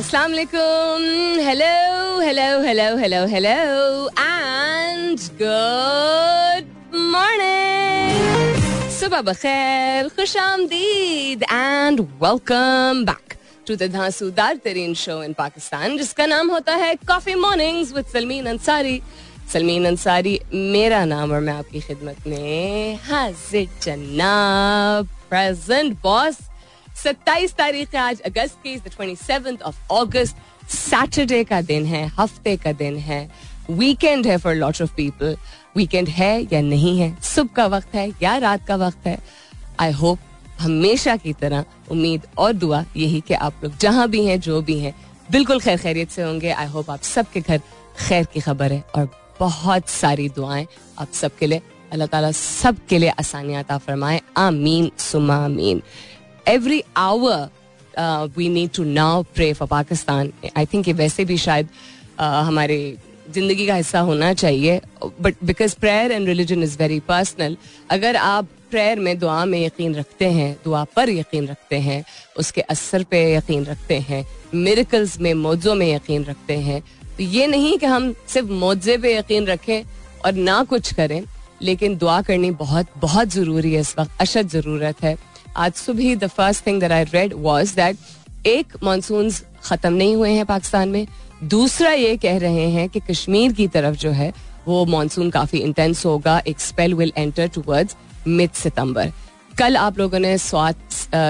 Assalamu alaikum. Hello, hello, hello, hello, hello, and good morning. सुबह बखैर, खुश आमदीद, and welcome back to the धांसूदार तरीन show in Pakistan जिसका नाम होता है coffee mornings with Salmeen Ansari Salmeen Ansari मेरा नाम और मैं आपकी खिदमत में हाजिर जनाब प्रेजेंट बॉस सत्ताईस तारीख है, आज अगस्त की twenty seven of August Saturday का दिन है, हफ़्ते का दिन है। वीकेंड है for lot of people weekend है या नहीं है? सुबह का वक्त है या रात का वक्त है? आई होप हमेशा की तरह उम्मीद और दुआ यही कि आप लोग जहाँ भी हैं, जो भी हैं, बिल्कुल खैर खैरियत से होंगे। आई होप आप सबके घर खैर की खबर है और बहुत सारी दुआएँ आप सबके लिए, अल्लाह ताला सबके लिए आसानियात फरमाए। आमीन सुमा आमीन। Every hour we need to now pray for Pakistan I think ये वैसे भी शायद uh, हमारे ज़िंदगी का हिस्सा होना चाहिए but because prayer and religion is very personal अगर आप प्रेयर में दुआ में यकीन रखते हैं दुआ पर यकीन रखते हैं उसके असर पे यकीन रखते हैं मेरिकल्स में मौजों में यकीन रखते हैं तो ये नहीं कि हम सिर्फ़ मौजे पे यकीन रखें और ना कुछ करें लेकिन दुआ करनी बहुत बहुत ज़रूरी है इस वक्त अशद ज़रूरत है। आज सुबह the first thing that I read was that एक मानसून ख़त्म नहीं हुए हैं पाकिस्तान में। दूसरा ये कह रहे हैं कि कश्मीर की तरफ़ जो है, वो मानसून काफ़ी इंटेंस होगा। एक spell will enter towards mid September कल आप लोगों ने स्वाद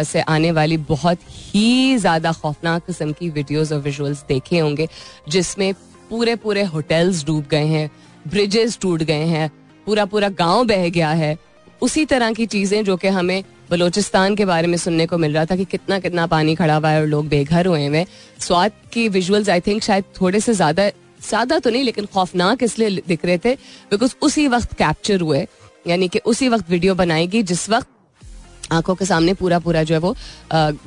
से आने वाली बहुत ही ज़्यादा खौफनाक किस्म की वीडियोस और विजुअल्स देखे होंगे, जिसमें पूरे पूरे होटल्स डूब गए हैं ब्रिजेस टूट गए हैं पूरा पूरा गाँव बह गया है। उसी तरह की चीज़ें जो कि हमें बलोचिस्तान के बारे में सुनने को मिल रहा था कि कितना कितना पानी खड़ा हुआ है और लोग बेघर हुए हैं। स्वाद की विजुअल्स आई थिंक शायद थोड़े से ज़्यादा ज़्यादा तो नहीं, लेकिन खौफनाक इसलिए दिख रहे थे बिकॉज़ उसी वक्त कैप्चर हुए, यानी कि उसी वक्त वीडियो बनाएगी जिस वक्त आँखों के सामने पूरा पूरा जो है वो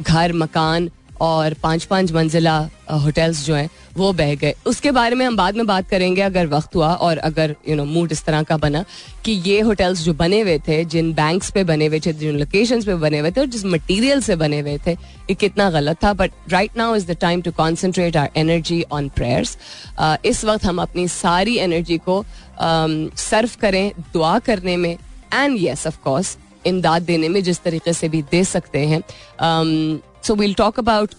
घर, मकान और पाँच पाँच मंजिला होटल्स जो हैं वो बह गए। उसके बारे में हम बाद में बात करेंगे अगर वक्त हुआ और अगर यू नो मूड इस तरह का बना कि ये होटल्स जो बने हुए थे जिन बैंक्स पे बने हुए थे जिन लोकेशन पे बने हुए थे और जिस मटेरियल से बने हुए थे ये कितना गलत था। But right now is the time to concentrate our energy on prayers इस वक्त हम अपनी सारी एनर्जी को सर्व um, करें दुआ करने में। एंड येस ऑफ़ कोर्स इमदाद देने में जिस तरीके से भी दे सकते हैं। So we'll talk about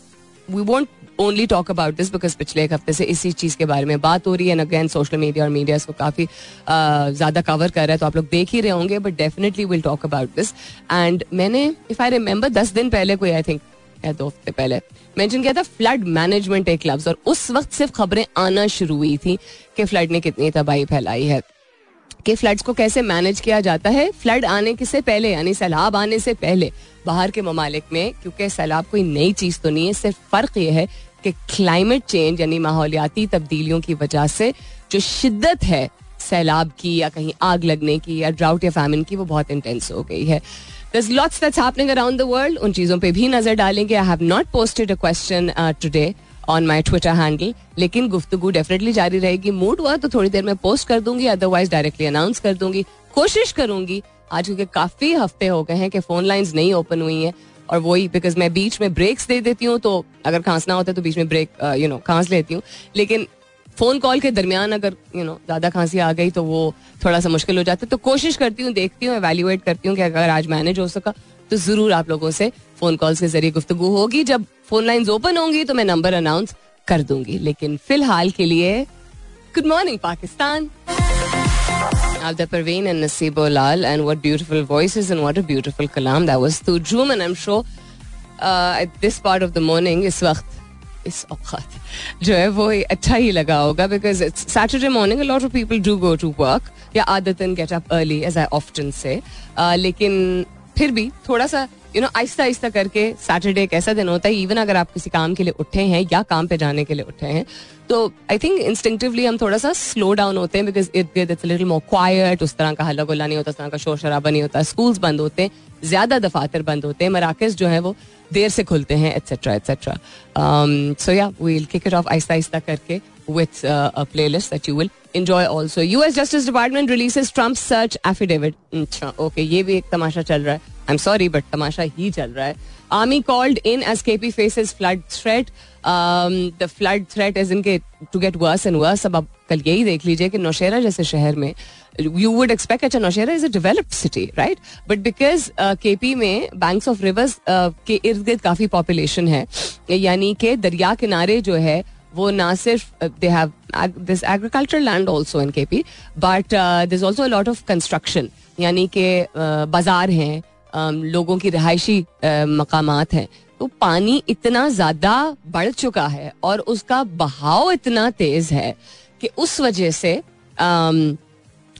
we want only talk about this because पिछले एक हफ़्ते से इसी चीज़ के बारे में बात हो रही है अगेन सोशल मीडिया और मीडिया इसको काफ़ी ज़्यादा कवर कर रहा है तो आप लोग देख ही रहे होंगे but definitely will talk about this and मैंने इफ़ आई रिमेंबर दस दिन पहले कोई आई थिंक या दो हफ़्ते पहले मेंशन किया था फ्लड मैनेजमेंट एक लफ्ज और उस वक्त सिर्फ़ खबरें आना शुरू हुई थी कि फ्लड ने कितनी तबाही फैलाई है, कि फ्लड्स को कैसे मैनेज किया जाता है फ्लड आने से पहले, यानी सैलाब आने से पहले बाहर के ममालिक में, क्योंकि सैलाब कोई नई चीज़ तो नहीं है, सिर्फ़ फ़र्क ये है कि क्लाइमेट चेंज यानी माहौलियाती तब्दीलियों की वजह से जो शिद्दत है सैलाब की या कहीं आग लगने की या ड्राउट या फैमिन की, वो बहुत इंटेंस हो गई है। There's lots that's happening around the world. उन चीज़ों पे भी नज़र डालेंगे। I have not posted a question today on my Twitter handle लेकिन गुफ्तगु डेफिनेटली जारी रहेगी। मूड हुआ तो थोड़ी देर में पोस्ट कर दूँगी अदरवाइज़ डायरेक्टली अनाउंस कर दूँगी। कोशिश करूँगी आज क्योंकि काफ़ी हफ़्ते हो गए हैं कि फ़ोन लाइंस नहीं ओपन हुई हैं और वही बिकॉज़ मैं बीच में ब्रेक्स दे देती हूँ तो अगर खांसना होता है तो बीच में ब्रेक यू नो खांस लेती हूँ। लेकिन फ़ोन कॉल के दरमियान अगर यू नो ज़्यादा खांसी आ गई तो वो थोड़ा सा मुश्किल हो जाता है। तो कोशिश करती हूँ, देखती हूँ एवेल्युएट करती हूँ कि अगर आज मैनेज हो सका तो ज़रूर आप लोगों से फ़ोन कॉल्स के ज़रिए गुफ्तु होगी। जब फ़ोन लाइन ओपन होंगी तो मैं नंबर अनाउंस कर दूँगी। लेकिन फ़िलहाल के लिए good morning Pakistan. Avda Parveen and Nasibo Lal and what beautiful voices and what a beautiful kalam that was through Joom and I'm sure uh, at this part of the morning इस वक्त इस औकात जो है वो अच्छा ही लगा होगा because it's Saturday morning a lot of people do go to work या आदतन get up early as I often say लेकिन फिर भी थोड़ा सा you know आहिस्ता आहिस्ता करके सैटरडे एक ऐसा दिन होता है इवन अगर आप किसी काम के लिए उठे हैं या काम पे जाने के लिए उठे हैं तो आई थिंक इंस्टिंक्टिवली हम थोड़ा सा स्लो डाउन होते हैं because it it's little more quite उस तरह का हल्ला गुल्ला नहीं होता उस तरह का शोर शराबा नहीं होता स्कूल्स बंद होते हैं ज़्यादा दफातर बंद होते हैं मराकज जो है वो देर से खुलते हैं एट्सेट्रा एट्सेट्रा सो या वील किक इट ऑफ़ आहिस्ता आहिस्ता करके with uh, a playlist that you will enjoy also. US Justice Department releases Trump's search affidavit. अच्छा ओके ये भी एक तमाशा चल रहा है आई एम सॉरी बट तमाशा ही चल रहा है। Army called in as K P faces flood threat the flood threat is इनके to get worse and worse अब आप कल यही देख लीजिए कि नौशेरा जैसे शहर में यू वुड एक्सपेक्ट अच्छा Nowshera is a developed city right but because K P में बैंक्स ऑफ़ रिवर्स के इर्द गिर्द काफ़ी पॉपुलेशन है, यानी कि दरिया किनारे जो है, वो ना सिर्फ़ they have this agriculture land also in K P but this also lot of construction यानी कि बाज़ार हैं लोगों की रिहायशी मकाम हैं। तो पानी इतना ज़्यादा बढ़ चुका है और उसका बहाव इतना तेज है कि उस वजह से um,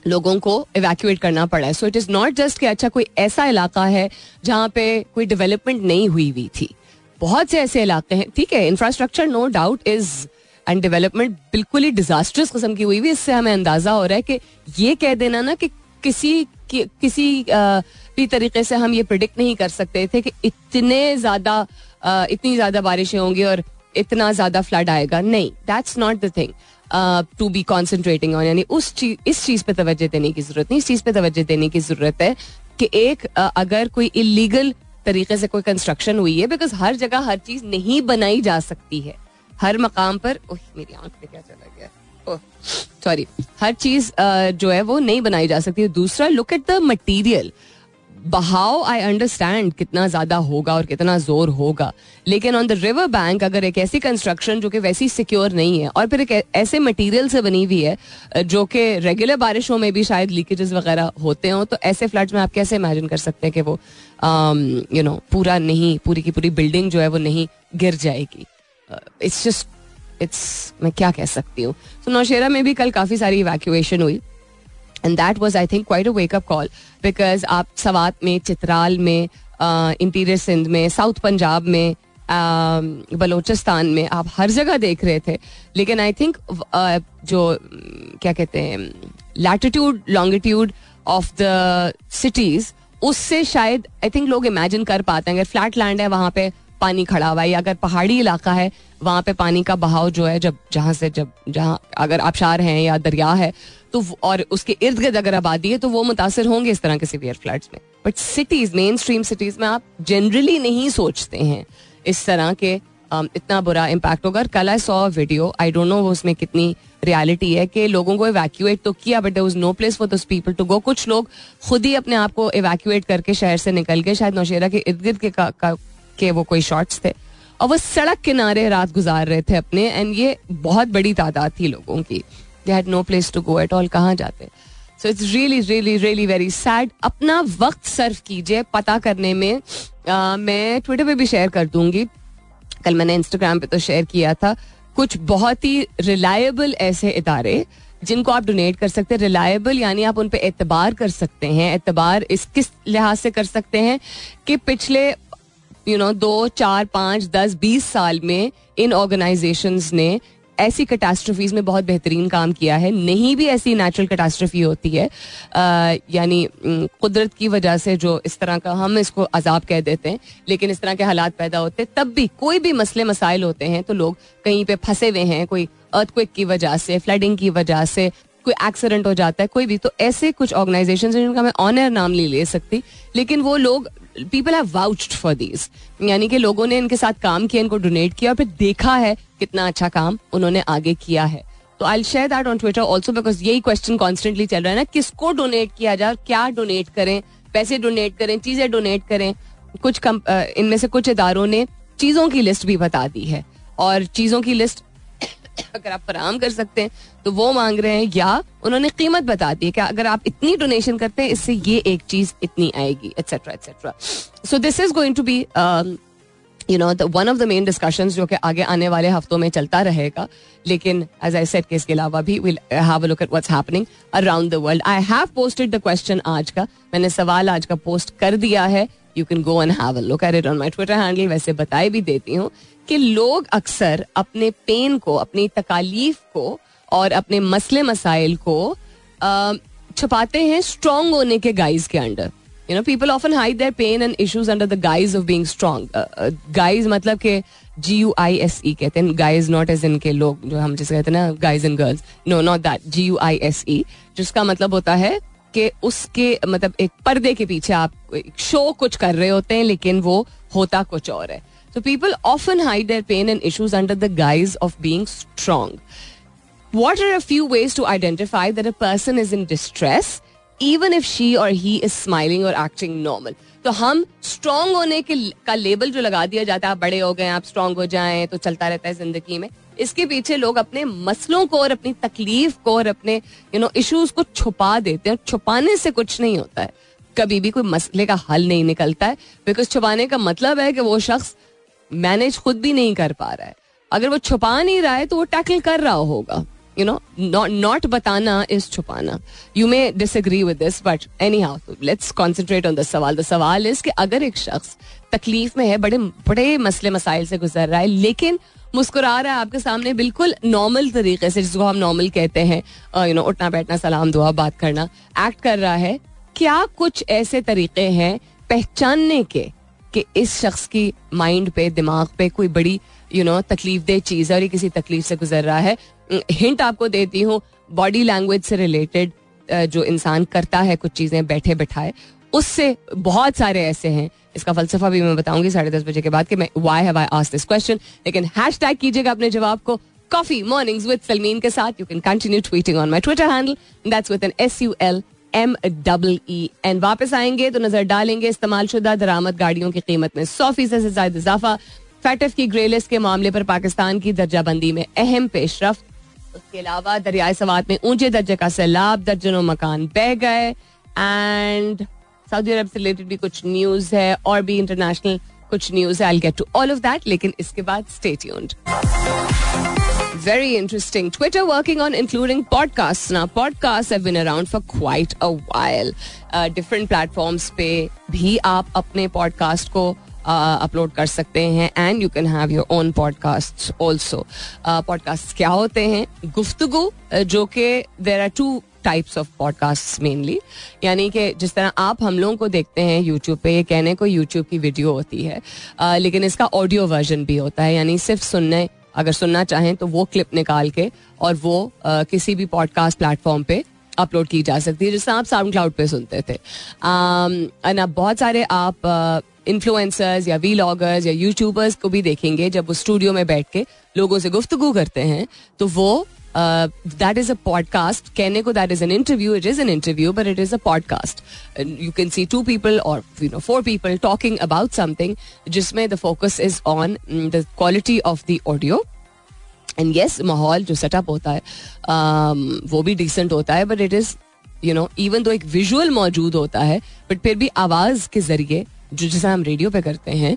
लोगों को इवैक्यूएट करना पड़ा है। So it is not just कि अच्छा कोई ऐसा इलाका है जहाँ पे कोई डेवलपमेंट नहीं हुई हुई थी। बहुत से ऐसे इलाके हैं। ठीक है infrastructure no doubt is and development बिल्कुल ही डिजास्टर्स किस्म की हुई हुई। इससे हमें अंदाज़ा हो रहा है कि ये कह देना ना कि किसी कि, किसी भी तरीके से हम ये प्रिडिक्ट नहीं कर सकते थे कि इतने ज़्यादा इतनी ज़्यादा बारिशें होंगी और इतना ज़्यादा फ्लड आएगा। नहीं that's not the thing to be concentrating on यानी उस चीज़ इस चीज़ पे तवज्जो देने की ज़रूरत नहीं इस चीज़ पे तवज्जो देने की ज़रूरत है कि एक uh, अगर कोई इलीगल तरीके से कोई कंस्ट्रक्शन हुई है बिकॉज़ हर जगह हर चीज़ नहीं बनाई जा सकती है। हर मकाम पर ओह मेरी आँख पे क्या चला गया? सॉरी हर चीज़ uh, जो है वो नहीं बनाई जा सकती है। दूसरा लुक एट द मटीरियल बहाव आई अंडरस्टैंड कितना ज़्यादा होगा और कितना ज़ोर होगा। लेकिन ऑन द रिवर बैंक अगर एक ऐसी कंस्ट्रक्शन जो कि वैसी सिक्योर नहीं है और फिर एक ऐसे मटेरियल से बनी हुई है, जो कि रेगुलर बारिशों में भी शायद लीकेजेस वगैरह होते हो तो ऐसे फ्लड्स में आप कैसे इमेजिन कर सकते हैं कि वो यू नो पूरा नहीं, पूरी की पूरी बिल्डिंग जो है वो नहीं गिर जाएगी? इट्स जस्ट इट्स मैं क्या कह सकती हूँ? तो नौशेरा में भी कल काफ़ी सारी इवैक्यूएशन हुई। And that was I think quite a wake up call because आप सवात में चित्राल में इंटीरियर सिंध में साउथ पंजाब में बलोचिस्तान में आप हर जगह देख रहे थे। लेकिन आई थिंक जो, क्या कहते हैं latitude longitude of the cities उससे शायद आई थिंक लोग इमेजिन कर पाते हैं। अगर फ्लैट लैंड है, वहाँ पे पानी खड़ा हुआ है, या अगर पहाड़ी इलाका है, वहाँ पे पानी का बहाव जो है, जब, जहाँ से, जब, जहाँ अगर आबशार हैं या दरिया है तो और उसके इर्द गिर्द अगर आबादी है तो वो मुतासर होंगे इस तरह के सीवियर फ्लड्स में। But cities mainstream cities में आप जनरली नहीं सोचते हैं इस तरह के um, इतना बुरा इम्पैक्ट होगा। कल I saw video I don't know उसमें कितनी रियलिटी है कि लोगों को इवैक्यूएट तो किया but there no place for this people to go कुछ लोग खुद ही अपने आप को इवैक्यूएट करके शहर से निकल गए शायद नौशेरा के इर्द गिर्द का, के वो कोई शॉर्ट्स थे। और वो सड़क किनारे रात गुजार रहे थे अपने एंड ये बहुत बड़ी तादाद थी लोगों की। They had no place to go at all कहाँ जाते? So it's really really really very sad अपना वक्त सर्व कीजिए पता करने में। आ, मैं ट्विटर पे भी शेयर कर दूँगी। कल मैंने इंस्टाग्राम पे तो शेयर किया था। कुछ बहुत ही रिलायबल ऐसे इदारे जिनको आप डोनेट कर सकते हैं। रिलायबल यानी आप उन पर एतबार कर सकते हैं। एतबार इस किस लिहाज से कर सकते हैं कि पिछले यू नो दो चार पाँच दस बीस साल में इन ऑर्गेनाइजेशन ने ऐसी कैटास्ट्रफीज में बहुत बेहतरीन काम किया है। नहीं भी ऐसी नेचुरल कैटास्ट्रफी होती है। यानी कुदरत की वजह से जो इस तरह का हम इसको अजाब कह देते हैं, लेकिन इस तरह के हालात पैदा होते हैं, तब भी कोई भी मसले मसाइल होते हैं तो लोग कहीं पे फंसे हुए हैं, कोई अर्थक्विक की वजह से फ्लडिंग की वजह से, कोई एक्सीडेंट हो जाता है, कोई भी तो ऐसे कुछ ऑर्गेनाइजेशन जिनका मैं ऑनर नाम नहीं ले सकती, लेकिन वो लोग पीपल हैव वाउच्ड फॉर यानी कि लोगों ने इनके साथ काम किया, इनको डोनेट किया और फिर देखा है कितना अच्छा काम उन्होंने आगे किया है। तो I share that on Twitter also because यही क्वेश्चन कॉन्स्टेंटली चल रहा है ना, किसको डोनेट किया जाए क्या डोनेट करें? पैसे डोनेट करें, चीज़ें डोनेट करें? कुछ इनमें से कुछ इदारों ने चीज़ों की लिस्ट भी बता दी है। और चीज़ों की लिस्ट अगर आप फराम कर सकते हैं तो वो मांग रहे हैं, या उन्होंने कीमत बता दी कि अगर आप इतनी डोनेशन करते हैं, इससे ये एक चीज़ इतनी आएगी etcetera etcetera so this is going to be you know one of the main discussion जो कि आगे आने वाले हफ्तों में चलता रहेगा। लेकिन एज आई सेट के इसके अलावा भी will have a look at what's happening around the world I have posted the question आज का। मैंने सवाल आज का पोस्ट कर दिया है। You can go and have a look at it on my Twitter handle वैसे बताई भी देती हूँ कि लोग अक्सर अपने पेन को, अपनी तकालीफ को और अपने मसले मसाइल को छुपाते हैं स्ट्रांग होने के गाइज़ के under. You know people often hide their pain and issues under the guise of being strong guys मतलब के जी यू आई एस ई कहते हैं। गाइज़ नॉट एज इन के लोग जो हम जिसे कहते हैं ना guys and girls no not that G U I S E जिसका मतलब होता है कि उसके मतलब एक पर्दे के पीछे आप शो कुछ कर रहे होते हैं, लेकिन वो होता कुछ और है। तो people often hide their pain and issues under the guise of being strong what are a few ways to identify that a person is in distress even if she or he is smiling और acting normal तो हम strong होने के, का label जो लगा दिया जाता है, आप बड़े हो गए आप स्ट्रांग हो जाएँ तो चलता रहता है ज़िंदगी में। इसके पीछे लोग अपने मसलों को और अपनी तकलीफ़ को और अपने यू नो इश्यूज़ को छुपा देते हैं छुपाने से कुछ नहीं होता है। कभी भी कोई मसले का हल नहीं निकलता है बिकॉज़ छुपाने का मतलब है कि वो शख्स मैनेज खुद भी नहीं कर पा रहा है। अगर वो छुपा नहीं रहा है तो वो टैकल कर रहा होगा। यू नो नॉट बताना इज़ छुपाना। You may disagree with this but anyhow let's concentrate on the सवाल। द सवाल इज़ कि अगर एक शख्स तकलीफ़ में है, बड़े बड़े मसले मसाइल से गुजर रहा है, लेकिन मुस्कुरा रहा है आपके सामने, बिल्कुल नॉर्मल तरीके से, जिसको हम नॉर्मल कहते हैं यू नो उठना बैठना, सलाम दुआ, बात करना एक्ट कर रहा है। क्या कुछ ऐसे तरीके हैं पहचानने के, कि इस शख्स की माइंड पे, दिमाग पे कोई बड़ी यू नो तकलीफ़ दे चीज़ और ये किसी तकलीफ़ से गुजर रहा है? हिंट आपको देती हूँ बॉडी लैंग्वेज से रिलेटेड जो इंसान करता है कुछ चीज़ें बैठे बैठाए उससे बहुत सारे ऐसे हैं। इसका फलसफा भी मैं बताऊँगी साढ़े दस बजे के बाद कि मैं why have I ask this question लेकिन हैश टैग कीजिएगा अपने जवाब को। कॉफ़ी मॉर्निंग्स विद सलमीन के साथ। You can continue tweeting on my Twitter handle that's with N S U L M double E and वापस आएँगे तो नज़र डालेंगे इस्तेमाल शुदा दरामद गाड़ियों की कीमत में सौ फ़ीसद से ज़्यादा इजाफा। फैटफ की ग्रे लिस्ट के मामले पर पाकिस्तान की दर्जाबंदी में अहम पेशरफ। उसके अलावा दरियाए सवात में ऊँचे दर्जे का सैलाब, दर्जनों मकान बह गए। एंड सऊदी अरब से रिलेटेड भी कुछ न्यूज़ है और भी इंटरनेशनल कुछ न्यूज़ है I get to all of that लेकिन इसके बाद stay tuned very interesting. Twitter working on including podcasts. Now, podcasts have been around for quite a while. Uh, different platforms पे भी आप अपने podcast अपलोड uh, कर सकते हैं and you can have your own podcast also podcast क्या होते हैं गुफ्तगु जो कि there are two types of podcast mainly यानी कि जिस तरह आप हम लोगों को देखते हैं यूट्यूब पे ये कहने को यूट्यूब की वीडियो होती है। uh, लेकिन इसका ऑडियो वर्जन भी होता है। यानी सिर्फ़ सुनने अगर सुनना चाहें तो वो क्लिप निकाल के और वो आ, किसी भी पॉडकास्ट प्लेटफॉर्म पे अपलोड की जा सकती है जिससे आप साउंड क्लाउड पे सुनते थे। अब बहुत सारे आप इन्फ्लुएंसर्स या वी लॉगर्स या यूट्यूबर्स को भी देखेंगे जब वो स्टूडियो में बैठ के लोगों से गुफ्तगु करते हैं तो वो दैट इज़ अ पॉडकास्ट कहने को that is an interview it is an interview but it is a podcast you can see two people or you know four people talking about something जिसमें the focus is on the quality of the audio and yes माहौल जो setup होता है um, वो भी decent होता है but it is you know even though एक विजुअल मौजूद होता है बट फिर भी आवाज़ के ज़रिए जो जैसा हम रेडियो पे करते हैं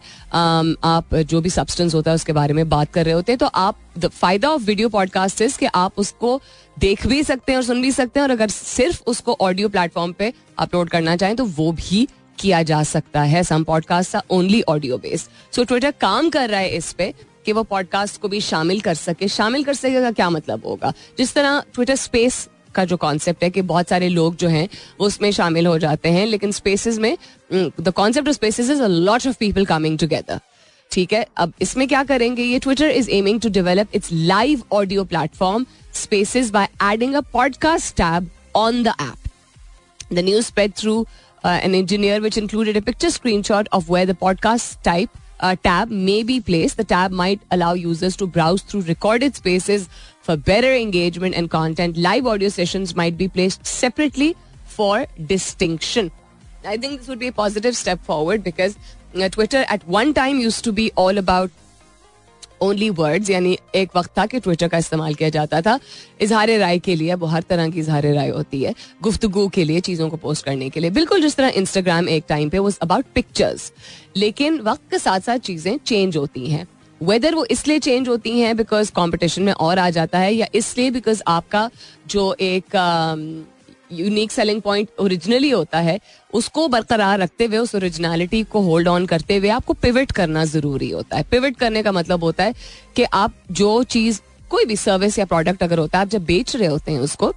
आप जो भी सब्सटेंस होता है उसके बारे में बात कर रहे होते हैं तो आप द फ़ायदा ऑफ़ वीडियो पॉडकास्ट इज़ कि आप उसको देख भी सकते हैं और सुन भी सकते हैं और अगर सिर्फ़ उसको ऑडियो प्लेटफॉर्म पे अपलोड करना चाहें तो वो भी किया जा सकता है। Some podcast only audio based so Twitter काम कर रहा है इस पे कि वो पॉडकास्ट को भी शामिल कर सके। शामिल कर सके का क्या मतलब होगा? जिस तरह ट्विटर स्पेस का जो कॉन्सेप्ट है कि बहुत सारे लोग जो हैं वो उसमें शामिल हो जाते हैं लेकिन स्पेसिस में the concept of spaces is a lot of people coming together ठीक है? अब इसमें क्या करेंगे? ये Twitter is aiming to develop its live audio platform spaces by adding a podcast tab on the app the news spread through engineer which included a picture screenshot of where the podcast type uh, tab may be placed. The tab might allow users to browse through recorded spaces for better engagement and content live audio session might be placed separately for distinction I think this would be positive step forward because Twitter at one time used to be all about only words यानी एक वक्त था कि Twitter का इस्तेमाल किया जाता था। इजहार राय के लिए, अब हर तरह की इजहार राय होती है, गुफ्तगु के लिए, चीज़ों को पोस्ट करने के लिए। बिल्कुल जिस तरह इंस्टाग्राम एक टाइम पे वो अबाउट पिक्चर्स लेकिन वक्त के साथ साथ चीज़ें चेंज होती हैं। वेदर वो इसलिए चेंज होती हैं बिकॉज़ कॉम्पिटिशन में और आ जाता है या इसलिए बिकॉज़ आपका जो एक यूनिक सेलिंग पॉइंट ओरिजिनली होता है, उसको बरकरार रखते हुए, उस ओरिजिनलिटी को होल्ड ऑन करते हुए आपको पिवट करना ज़रूरी होता है। पिवट करने का मतलब होता है कि आप जो चीज़, कोई भी सर्विस या प्रोडक्ट अगर होता है, आप जब बेच रहे होते हैं उसको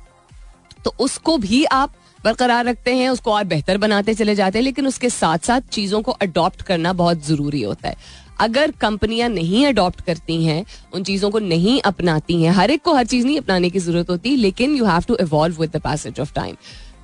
तो उसको भी आप बरकरार रखते हैं, उसको और बेहतर बनाते चले जाते हैं, लेकिन उसके साथ साथ चीज़ों को अडॉप्ट करना बहुत ज़रूरी होता है। अगर कंपनियाँ नहीं अडॉप्ट करती हैं, उन चीज़ों को नहीं अपनाती हैं, हर एक को हर चीज़ नहीं अपनाने की ज़रूरत होती, लेकिन you have to evolve with the passage of time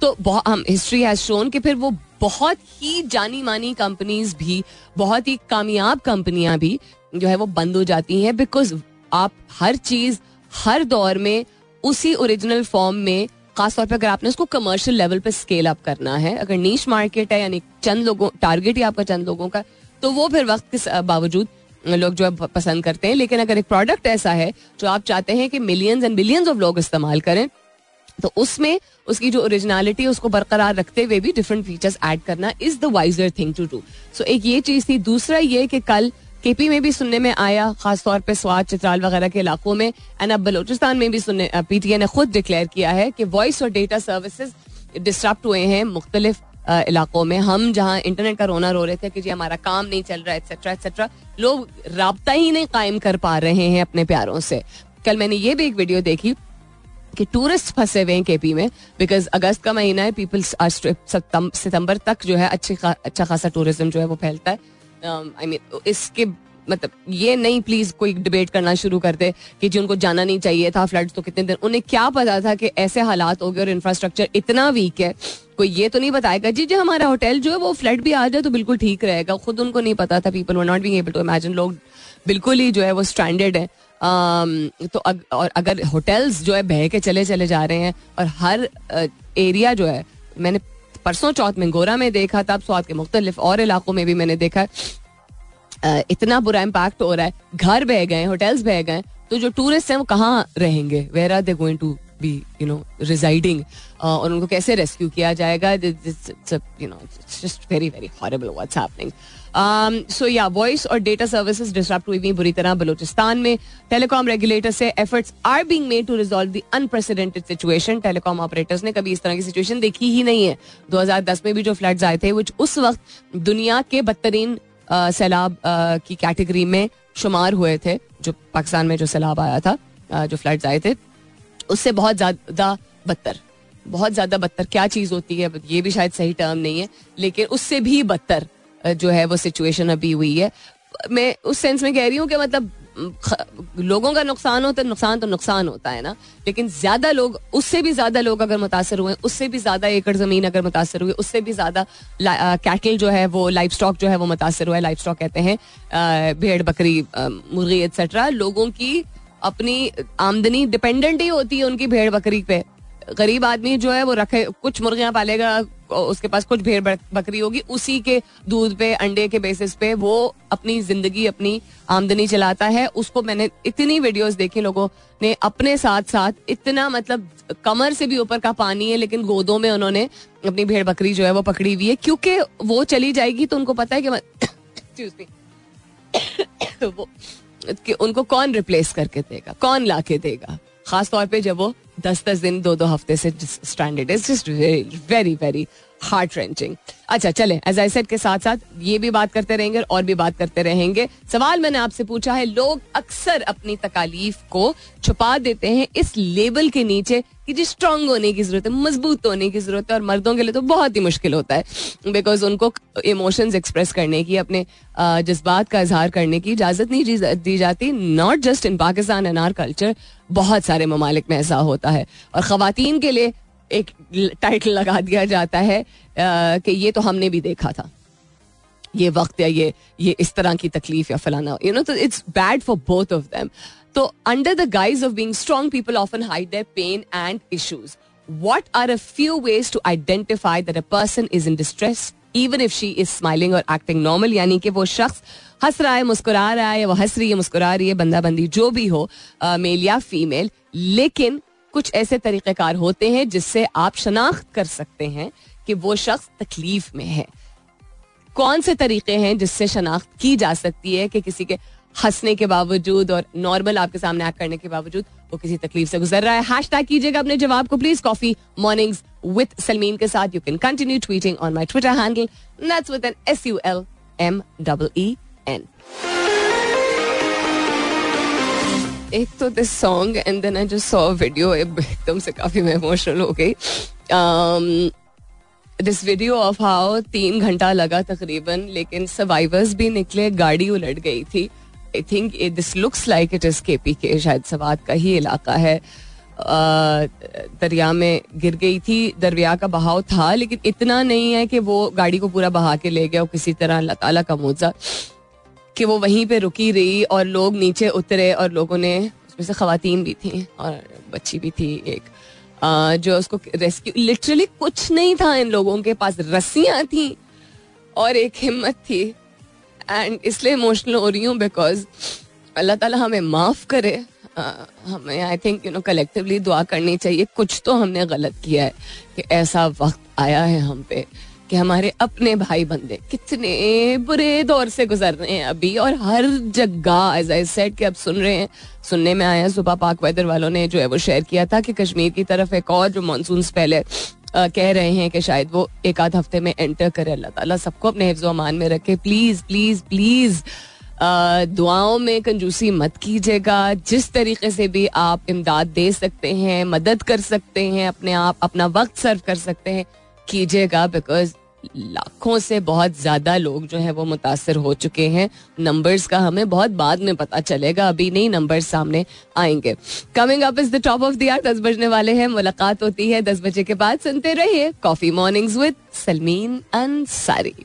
तो हम हिस्ट्री हैज़ शोन कि फिर वो बहुत ही जानी मानी कंपनीज़ भी, बहुत ही कामयाब कंपनियाँ भी जो है वो बंद हो जाती हैं बिकॉज़ आप हर चीज़, हर दौर में, उसी ओरिजिनल फॉर्म में, खासतौर पर अगर आपने उसको कमर्शियल लेवल पे स्केल अप करना है, अगर नीच मार्केट है, यानी चंद लोगों टारगेट ही आपका चंद लोगों का तो वो फिर वक्त के बावजूद लोग जो है पसंद करते हैं। लेकिन अगर एक प्रोडक्ट ऐसा है जो आप चाहते हैं कि मिलियंस एंड बिलियंस ऑफ़ लोग इस्तेमाल करें तो उसमें उसकी जो ओरिजिनलिटी है, उसको बरकरार रखते हुए भी डिफरेंट फीचर्स ऐड करना is the wiser thing to do so एक ये चीज़ थी। दूसरा ये कि कल केपी में भी सुनने में आया, खासतौर पर स्वाद, चित्राल वगैरह के इलाकों में एंड अब बलोचिस्तान में भी सुनने पीटीए ने खुद डिक्लेयर किया है कि वॉइस और डेटा सर्विसेज़ डिस्टर्ब हुए हैं, मुख्तलिफ़ इलाकों में। हम जहाँ इंटरनेट का रोना रो रहे थे कि जी हमारा काम नहीं चल रहा एक्सेट्रा एक्सेट्रा लोग रबता ही नहीं कायम कर पा रहे हैं अपने प्यारों से। कल मैंने ये भी एक वीडियो देखी कि टूरिस्ट फंसे हुए हैं केपी में बिकॉज़ अगस्त का महीना है पीपल्स सितंबर तक जो है अच्छी अच्छा खासा टूरिज़्म जो है वो फैलता है। आई मीन इसके मतलब ये नहीं प्लीज़ कोई डिबेट करना शुरू कर दे कि जी उनको जाना नहीं चाहिए था फ्लड तो कितने दिन। उन्हें क्या पता था कि ऐसे हालात हो गए और इंफ्रास्ट्रक्चर इतना वीक है कोई ये तो नहीं बताएगा। जी जी हमारा होटल जो है वो फ्लड भी आ जाए तो बिल्कुल ठीक रहेगा। खुद उनको नहीं पता था people were not be able to imagine लोग बिल्कुल ही जो है वो स्टैंडर्ड है। तो अग, और अगर होटल्स जो है बह के चले चले जा रहे हैं और हर एरिया जो है मैंने परसों चौथ में गोरा में देखा था अब स्वाद के मुख्तलिफ़ और इलाकों में भी मैंने देखा। इतना बुरा इम्पैक्ट हो रहा है। घर बह गए होटल्स बह गए तो जो टूरिस्ट हैं वो कहाँ रहेंगे? Where are they going to be you know residing और उनको कैसे रेस्क्यू किया जाएगा? You know just very very horrible what's happening so या वॉइस और डेटा सर्विसेज़ डिस्टर्ब हुई बुरी तरह बलूचिस्तान में। टेलीकॉम रेगुलेटर से efforts are being made to resolve the unprecedented situation telecom operators ने कभी इस तरह की सिचुएशन देखी ही नहीं है। 2010 में भी जो फ्लड्स आए थे विच उस वक्त दुनिया के बदतरीन सैलाब की कैटेगरी में शुमार हुए थे, जो पाकिस्तान में जो सैलाब आया था जो फ्लड्स आए थे। उससे बहुत ज़्यादा बदतर। बहुत ज़्यादा बदतर। क्या चीज़ होती है? ये भी शायद सही टर्म नहीं है, लेकिन उससे भी बदतर जो है वो सिचुएशन अभी हुई है। मैं उस सेंस में कह रही हूँ कि मतलब लोगों का नुकसान है नुकसान तो नुकसान होता है ना, लेकिन ज़्यादा लोग, उससे भी ज़्यादा लोग अगर मुतासर हुए, उससे भी ज़्यादा एकड़ ज़मीन अगर मुतासर हुई, उससे भी ज़्यादा कैटल जो है वो लाइफ स्टॉक जो है वो मुतासर हुआ है। लाइफ स्टॉक कहते हैं भेड़, बकरी मुर्गी एक्सेट्रा लोगों की अपनी आमदनी डिपेंडेंट ही होती है उनकी भेड़ बकरी पे। गरीब आदमी जो है वो रखे, कुछ मुर्गियाँ पालेगा, उसके पास कुछ भेड़ बकरी होगी, उसी के दूध पे, अंडे के बेसिस पे वो अपनी ज़िंदगी, अपनी आमदनी चलाता है। उसको मैंने इतनी वीडियोस देखी लोगों ने अपने साथ साथ इतना मतलब कमर से भी ऊपर का पानी है, लेकिन गोदों में उन्होंने अपनी भेड़ बकरी जो है वो पकड़ी हुई है। क्योंकि वो चली जाएगी तो उनको पता है कि वो कि उनको कौन रिप्लेस करके देगा? कौन ला के देगा? खासतौर पर जब वो दस दस दिन दो दो हफ़्ते से standard is just very very heart wrenching अच्छा चले एज आई सेट के साथ साथ ये भी बात करते रहेंगे और भी बात करते रहेंगे। सवाल मैंने आपसे पूछा है, लोग अक्सर अपनी तकालीफ को छुपा देते हैं इस लेबल के नीचे कि जी स्ट्रांग होने की ज़रूरत है, मज़बूत होने की ज़रूरत है और मर्दों के लिए तो बहुत ही मुश्किल होता है। बिकॉज़ उनको इमोशंस एक्सप्रेस करने की, अपने जज्बात का इजहार करने की इजाज़त नहीं दी जाती। Not just in Pakistan and our culture बहुत सारे ममालिक में ऐसा होता है। और खातन के लिए एक टाइटल लगा दिया जाता है कि ये तो हमने भी देखा था। ये वक्त या ये ये इस तरह की तकलीफ़ या फलाना यू नो तो it's bad for both of them तो under the guise of being strong people often hide their pain and issues what are a few ways to identify that a person is in distress, even if she is smiling or acting normal? यानी कि वो शख्स हंस रहा है, मुस्कुरा रहा है, वो हंस रही है, मुस्कुरा रही है बंदा बंदी जो भी हो मेल या फीमेल लेकिन कुछ ऐसे तरीक़ेकार होते हैं जिससे आप शनाख्त कर सकते हैं कि वो शख्स तकलीफ़ में है। कौन से तरीके हैं जिससे शनाख्त की जा सकती है कि किसी के हंसने के बावजूद और नॉर्मल आपके सामने एक्ट करने के बावजूद वो किसी तकलीफ़ से गुजर रहा है? हैश टैग कीजिएगा अपने जवाब को please coffee morning with Salmeen के साथ you can continue tweeting on my Twitter handle with N S U L M double E N एक तो this song and then I just saw video एकदम से काफ़ी मैं इमोशनल हो गई। दिस वीडियो ऑफ़ हाउ तीन घंटा लगा तकरीबन, लेकिन सर्वाइवर्स भी निकले, गाड़ी उलट गई थी। I think this looks like it is K P K शायद सवाद का ही इलाका है। दरिया में गिर गई थी, दरिया का बहाव था, लेकिन इतना नहीं है कि वो गाड़ी को पूरा बहा के ले गया और किसी तरह अल्लाह ताला का मुआवजा कि वो वहीं पे रुकी रही और लोग नीचे उतरे और लोगों ने उसमें से खातन भी थी और बच्ची भी थी एक आ, जो उसको रेस्क्यू लिटरली कुछ नहीं था इन लोगों के पास रस्सियाँ थी और एक हिम्मत थी। एंड इसलिए इमोशनल हो रही हूँ बिकॉज़ अल्लाह ताला हमें माफ़ करे। आ, हमें I think you know collectively दुआ करनी चाहिए। कुछ तो हमने गलत किया है कि ऐसा वक्त आया है हम पे। कि हमारे अपने भाई बंदे कितने बुरे दौर से गुजर रहे हैं अभी और हर जगह एज आई सेड कि अब सुन रहे हैं। सुनने में आया सुबह पाक वेदर वालों ने जो है वो शेयर किया था कि कश्मीर की तरफ़ एक और जो मानसून पहले आ, कह रहे हैं कि शायद वो एक आध हफ़्ते में एंटर करे। अल्लाह ताला सबको अपने हिफ्ज अमान में रखे। प्लीज़ प्लीज़ प्लीज़ दुआओं में कंजूसी मत कीजिएगा। जिस तरीके से भी आप इमदाद दे सकते हैं मदद कर सकते हैं अपने आप अपना वक्त सर्व कर सकते हैं कीजिएगा बिकॉज़ लाखों से बहुत ज़्यादा लोग जो है वो मुतासर हो चुके हैं। नंबर्स का हमें बहुत बाद में पता चलेगा, अभी नहीं नंबर सामने आएँगे। Coming up is the top of the दस बजने वाले हैं, मुलाकात होती है दस बजे के बाद, सुनते रहिए coffee mornings with Salmeen Ansari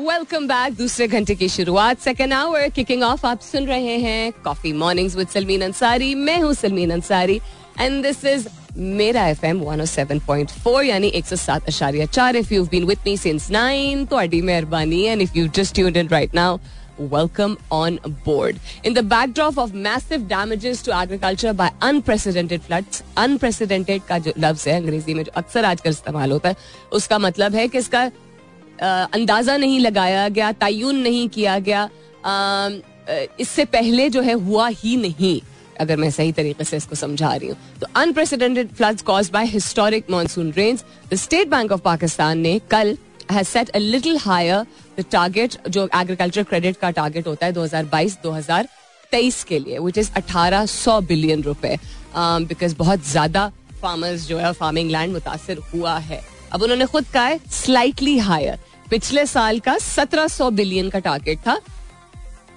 welcome back दूसरे घंटे की शुरुआत सेकेंड आवर किकिंग ऑफ़ आप सुन रहे हैं coffee mornings with Salmeen Ansari मैं हूँ Salmeen Ansari and this is मेरा F M one seven point four यानी एक सौ सात अशारिया चार। If you been with me since nine अडी मेहरबानी। And if you just tuned in right now welcome on board. In the backdrop of massive damages to agriculture by unprecedented floods, unprecedented का जो लफ्ज है अंग्रेज़ी में जो अक्सर आजकल इस्तेमाल होता है उसका मतलब है कि इसका अंदाज़ा नहीं लगाया गया तयन नहीं किया गया। इससे पहले जो है हुआ ही नहीं। अगर मैं सही तरीके से इसको समझा रही हूँ। तो unprecedented floods caused by historic monsoon rains the State Bank of Pakistan ने कल has set a little higher the target जो एग्रीकल्चर क्रेडिट का टारगेट होता है 2022-2023 के लिए विच इज़ 1800 बिलियन रुपए। बिकॉज़ बहुत ज़्यादा फार्मर्स जो है फ़ार्मिंग लैंड मुतासर हुआ है। अब उन्होंने खुद कहा है स्लाइटली हायर पिछले साल का 1700 बिलियन का टारगेट था,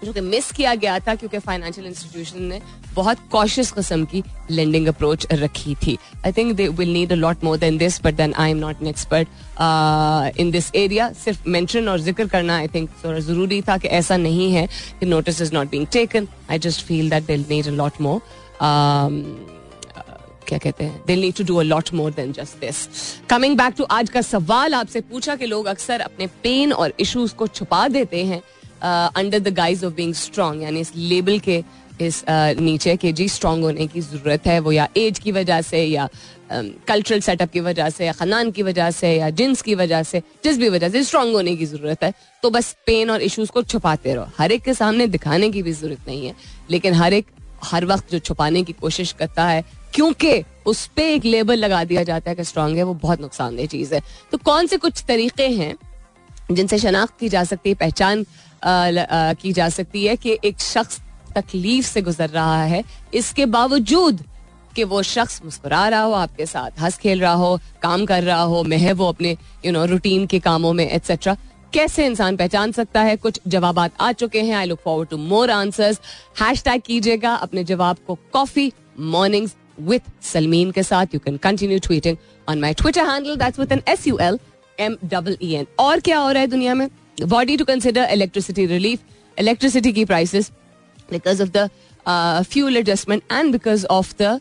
जो कि मिस किया गया था, क्योंकि फाइनेंशियल इंस्टीट्यूशन ने बहुत कॉशियस किस्म की लेंडिंग अप्रोच रखी थी। I think they will need a lot more than this but then I am not an expert in this area सिर्फ़ मेंशन और ज़िक्र करना आई थिंक ज़रूरी था कि ऐसा नहीं है कि notice is not being taken I just feel that they need a lot more क्या कहते हैं? They'll need to do a lot more than just this coming back to आज का सवाल, आपसे पूछा कि लोग अक्सर अपने पेन और इश्यूज़ को छुपा देते हैं under the guise of being strong यानी इस लेबल के इस नीचे के जी स्ट्रांग होने की ज़रूरत है। वो या एज की वजह से, या कल्चरल सेटअप की वजह से, या खानदान की वजह से, या जिन्स की वजह से, जिस भी वजह से स्ट्रांग होने की ज़रूरत है तो बस पेन और इश्यूज़ को छुपाते रहो। हर एक के सामने दिखाने की भी ज़रूरत नहीं है, लेकिन हर एक, हर वक्त जो छुपाने की कोशिश करता है, क्योंकि उस पर एक लेबल लगा दिया जाता है कि स्ट्रांग है, वो बहुत नुकसानदेह चीज़ है। तो कौन से कुछ तरीके हैं, जिनसे शनाख्त की जा सकती है, पहचान की जा सकती है कि एक शख्स तकलीफ़ से गुजर रहा है, इसके बावजूद कि वो शख्स मुस्कुरा रहा हो, आपके साथ हंस खेल रहा हो, काम कर रहा हो, मैं वो अपने यू नो रूटीन के कामों में एटसेट्रा कैसे इंसान पहचान सकता है? कुछ जवाब आ चुके हैं। I look forward to more answers hashtag कीजिएगा अपने जवाब को कॉफ़ी मॉर्निंग्स विथ सलमीन के साथ। You can continue tweeting on my Twitter handle that's with N S U L M double E N और क्या हो रहा है दुनिया में? Body to consider electricity relief electricity की prices because of the fuel adjustment and because of the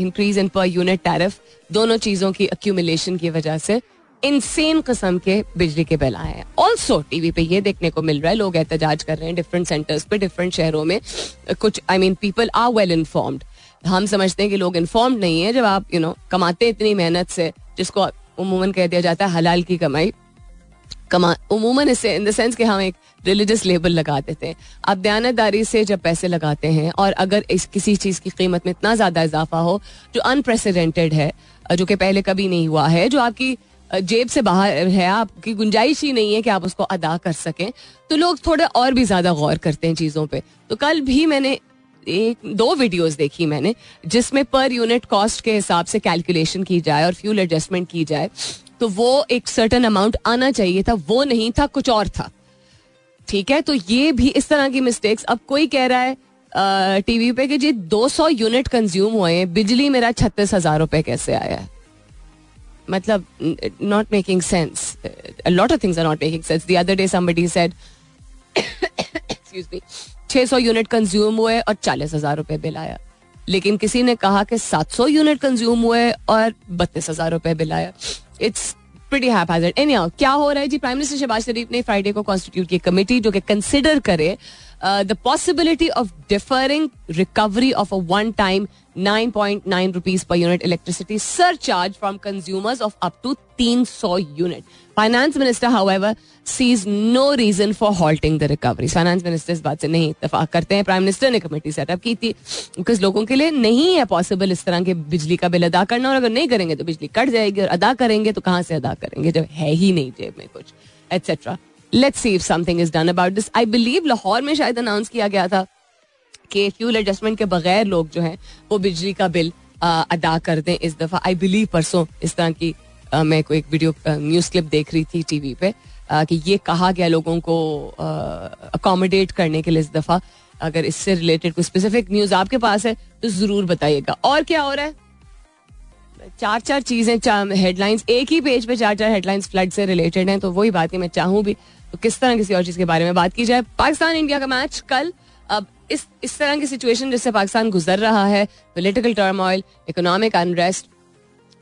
increase in per unit tariff दोनों चीज़ों की अक्यूमुलेशन की वजह से इनसेन किस्म के बिजली के बिल आए हैं। ऑल्सो टीवी पे ये देखने को मिल रहा है लोग एहतजाज कर रहे हैं डिफरेंट सेंटर्स पे डिफरेंट शहरों में। कुछ I mean people are well informed हम समझते हैं कि लोग इन्फॉर्म्ड नहीं है जब आप यू you नो know, कमाते इतनी मेहनत से जिसको उमूमन कह दिया जाता है हलाल की कमाई। कमा, उमूमन इन द सेंस कि हम एक रिलीजियस लेबल लगा देते हैं आप दयानतदारी से जब पैसे लगाते हैं और अगर इस, किसी चीज़ की कीमत में इतना ज़्यादा इजाफा हो, जो अनप्रेसिडेंटेड है, जो कि पहले कभी नहीं हुआ है, जो आपकी जेब से बाहर है, आपकी गुंजाइश ही नहीं है कि आप उसको अदा कर सकें तो लोग थोड़ा और भी ज़्यादा गौर करते हैं चीज़ों पर तो कल भी मैंने एक, दो वीडियोस देखी मैंने, जिसमें पर यूनिट कॉस्ट के हिसाब से कैलकुलेशन की जाए और फ्यूल एडजस्टमेंट की जाए तो वो एक सर्टन अमाउंट आना चाहिए था, वो नहीं था, कुछ और था। ठीक है? तो ये भी इस तरह की मिस्टेक्स अब कोई कह रहा है टीवी पे कि जी 200 यूनिट कंज्यूम हुए हैं, बिजली मेरा छत्तीस हज़ार रुपए कैसे आया है? मतलब not making sense lot of things are not making sense the other day somebody said excuse me 600 unit consume हुए और चालीस हज़ार रुपए बिल आया। लेकिन किसी ने कहा कि 700 यूनिट कंज्यूम हुए और बत्तीस हज़ार रुपए बिल आया। इट्स प्रीटी क्या हो रहा है? जी प्राइम मिनिस्टर शहबाज शरीफ ने फ्राइडे को कॉन्स्टिट्यूट की कमेटी जो कि कंसिडर करे the possibility of deferring recovery of a one time 9.9 rupees per unit electricity surcharge from consumers of up to 300 unit. Finance Minister, however, sees no reason for halting the recovery. Finance Minister इस बात से नहीं इतफाक करते हैं prime minister ने committee setup की थी बिकॉज़ लोगों के लिए नहीं है पॉसिबल इस तरह के बिजली का बिल अदा करना और अगर नहीं करेंगे तो बिजली कट जाएगी और अदा करेंगे तो कहाँ से अदा करेंगे जब है ही नहीं जेब में कुछ etcetera let's see if something is done about this I believe Lahore में शायद अनाउंस किया गया था कि फ्यूल एडजस्टमेंट के बगैर लोग जो हैं, वो बिजली का बिल अदा कर दें इस दफ़ा। आई बिलीव परसों इस तरह की मैं कोई एक वीडियो न्यूज़ क्लिप देख रही थी टीवी पे कि ये कहा गया लोगों को अकोमोडेट करने के लिए इस दफ़ा। अगर इससे रिलेटेड कोई स्पेसिफिक न्यूज़ आपके पास है तो ज़रूर बताइएगा। और क्या हो रहा है? चार चार चीज़ें, चार हेडलाइंस एक ही पेज पे चार चार हेडलाइंस फ्लड से रिलेटेड हैं तो वही बात है मैं चाहूँ भी। किस तरह किसी और चीज़ के बारे में बात की जाए? पाकिस्तान इंडिया का मैच कल अब इस इस तरह की सिचुएशन जिससे पाकिस्तान गुजर रहा है political turmoil economic unrest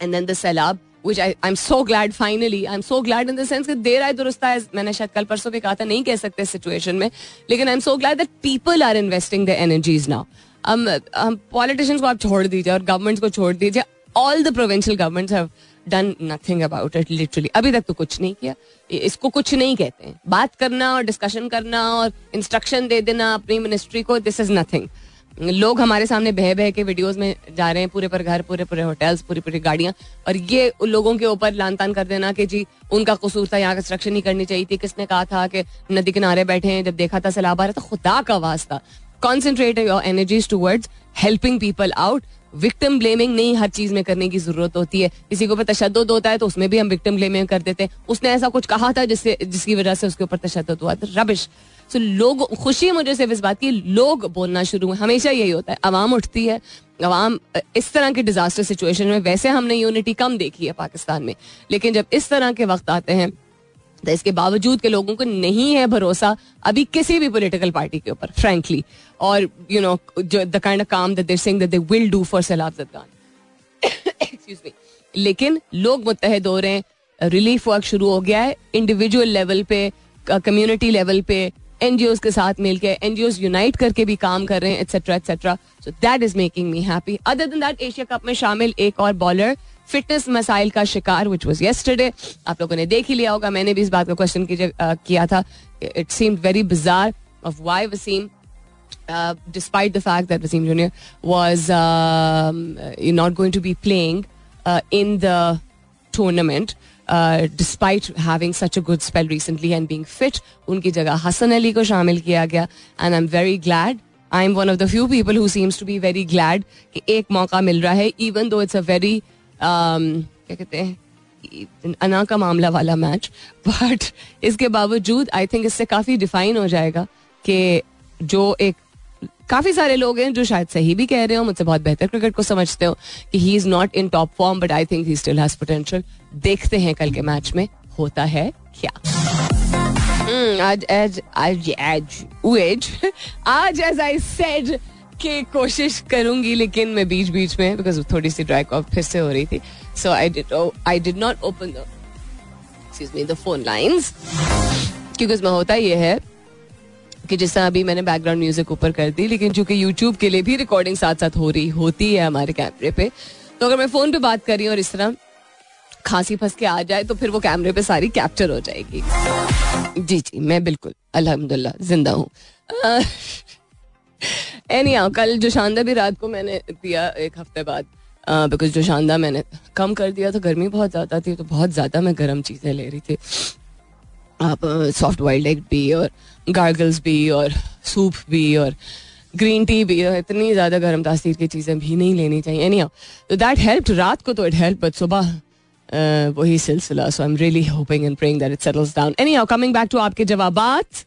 and then the सैलाब which I, I'm so glad finally I'm so glad in the sense कि देर आए दुरुस्त आए मैंने शायद कल परसों भी कहा था नहीं कह सकते सिचुएशन में लेकिन I am so glad that people are investing the energies now हम हम पॉलिटिशियंस को आप छोड़ दीजिए और गवर्नमेंट्स को छोड़ दीजिए all the provincial governments have done nothing about it literally अभी तक तो कुछ नहीं किया। इसको कुछ नहीं कहते हैं। बात करना और डिस्कशन करना और इंस्ट्रक्शन दे देना अपनी मिनिस्ट्री को दिस इज़ नथिंग लोग हमारे सामने बह बह के वीडियोस में जा रहे हैं, पूरे पर घर, पूरे पूरे होटल्स पूरी पूरी गाड़ियाँ। और ये लोगों के ऊपर लान तान कर देना कि जी, उनका कसूर था, यहाँ कंस्ट्रक्शन नहीं करनी चाहिए थी। किसने कहा था कि नदी किनारे बैठे हैं, जब देखा था सैलाब आ रहा था खुदा का वास्ता। Concentrate your energies towards helping people out victim blaming नहीं हर चीज़ में करने की ज़रूरत होती है। किसी के ऊपर तशद होता है तो उसमें भी हम विक्टिम ब्लेमिंग कर देते हैं। उसने ऐसा कुछ कहा था जिससे, जिसकी वजह से उसके ऊपर तशद हुआ था। रबिश सो लोग, खुशी मुझे सिर्फ़ इस बात की, लोग बोलना शुरू हुए। हमेशा यही होता है। आवाम उठती है। अवाम इस तरह के डिजास्टर सिचुएशन में वैसे हमने यूनिटी कम देखी है पाकिस्तान में। लेकिन जब इस तरह के वक्त आते हैं तो इसके बावजूद के लोगों को नहीं है भरोसा अभी किसी भी पॉलिटिकल पार्टी के ऊपर फ्रेंकली और you know the kind of काम that there that they will do for सैलाब जदगान एक्सक्यूज मी लेकिन लोग मुतहद हो रहे हैं रिलीफ वर्क शुरू हो गया है इंडिविजुअल लेवल पे कम्युनिटी लेवल पे एनजीओ के साथ मिलकर एनजीओ यूनाइट करके भी काम कर रहे हैं etcetera etcetera so that is making me happy other than that Asia cup में शामिल एक और बॉलर फिटनेस मसाइल का शिकार विच वॉज़ येस्टरडे आप लोगों ने देख ही लिया होगा मैंने भी इस बात का क्वेश्चन किया था. It seem very bizarre of why Waseem Uh, despite the fact that Wasim Jr. was uh, not going to be playing uh, in the tournament, uh, despite having such a good spell recently and being fit, उनकी जगह हसन अली को शामिल किया गया and I'm very glad. I'm one of the few people who seems to be very glad कि एक मौका मिल रहा है even though it's a very Um, क्या कहते हैं अना का मामला वाला मैच बट इसके बावजूद आई थिंक इससे काफी डिफाइन हो जाएगा कि जो एक काफ़ी सारे लोग हैं जो शायद सही भी कह रहे हो मुझसे बहुत बेहतर क्रिकेट को समझते हो कि he is not in top form but I think he still has potential देखते हैं कल के मैच में होता है क्या। Hmm, आज एज आज एज आज एज आई सेड की कोशिश करूँगी लेकिन मैं बीच बीच में बिकॉज़ थोड़ी सी ड्राई कॉफ फिर से हो रही थी so I did I did not open the phone lines क्योंकि उसमें होता ये है कि जिस तरह अभी मैंने बैकग्राउंड म्यूज़िक ऊपर कर दी, लेकिन चूँकि यूट्यूब के लिए भी रिकॉर्डिंग साथ साथ हो रही होती है हमारे कैमरे पे तो अगर मैं फ़ोन पे बात कर रही हूँ और इस तरह खांसी फंस के आ जाए तो फिर वो कैमरे पे सारी कैप्चर हो जाएगी। जी जी, मैं बिल्कुल अल्हम्दुलिल्लाह ज़िंदा हूँ। एनी हाँ कल जो शानदार भी रात को मैंने दिया एक हफ़्ते बाद। बिकॉज़ जो शानदार मैंने कम कर दिया तो गर्मी बहुत ज़्यादा थी तो बहुत ज़्यादा मैं गर्म चीज़ें ले रही थी। आप सॉफ्ट वाइल्ड एग भी और गार्गल्स भी और सूप भी और ग्रीन टी भी और इतनी ज़्यादा गर्म तासीर की चीज़ें भी नहीं लेनी चाहिए। एनी तो दैट हेल्प रात को तो इट हेल्प बट सुबह वही सिलसिला। So I am really hoping and praying that it settles down anyhow coming back to आपके जवाबात,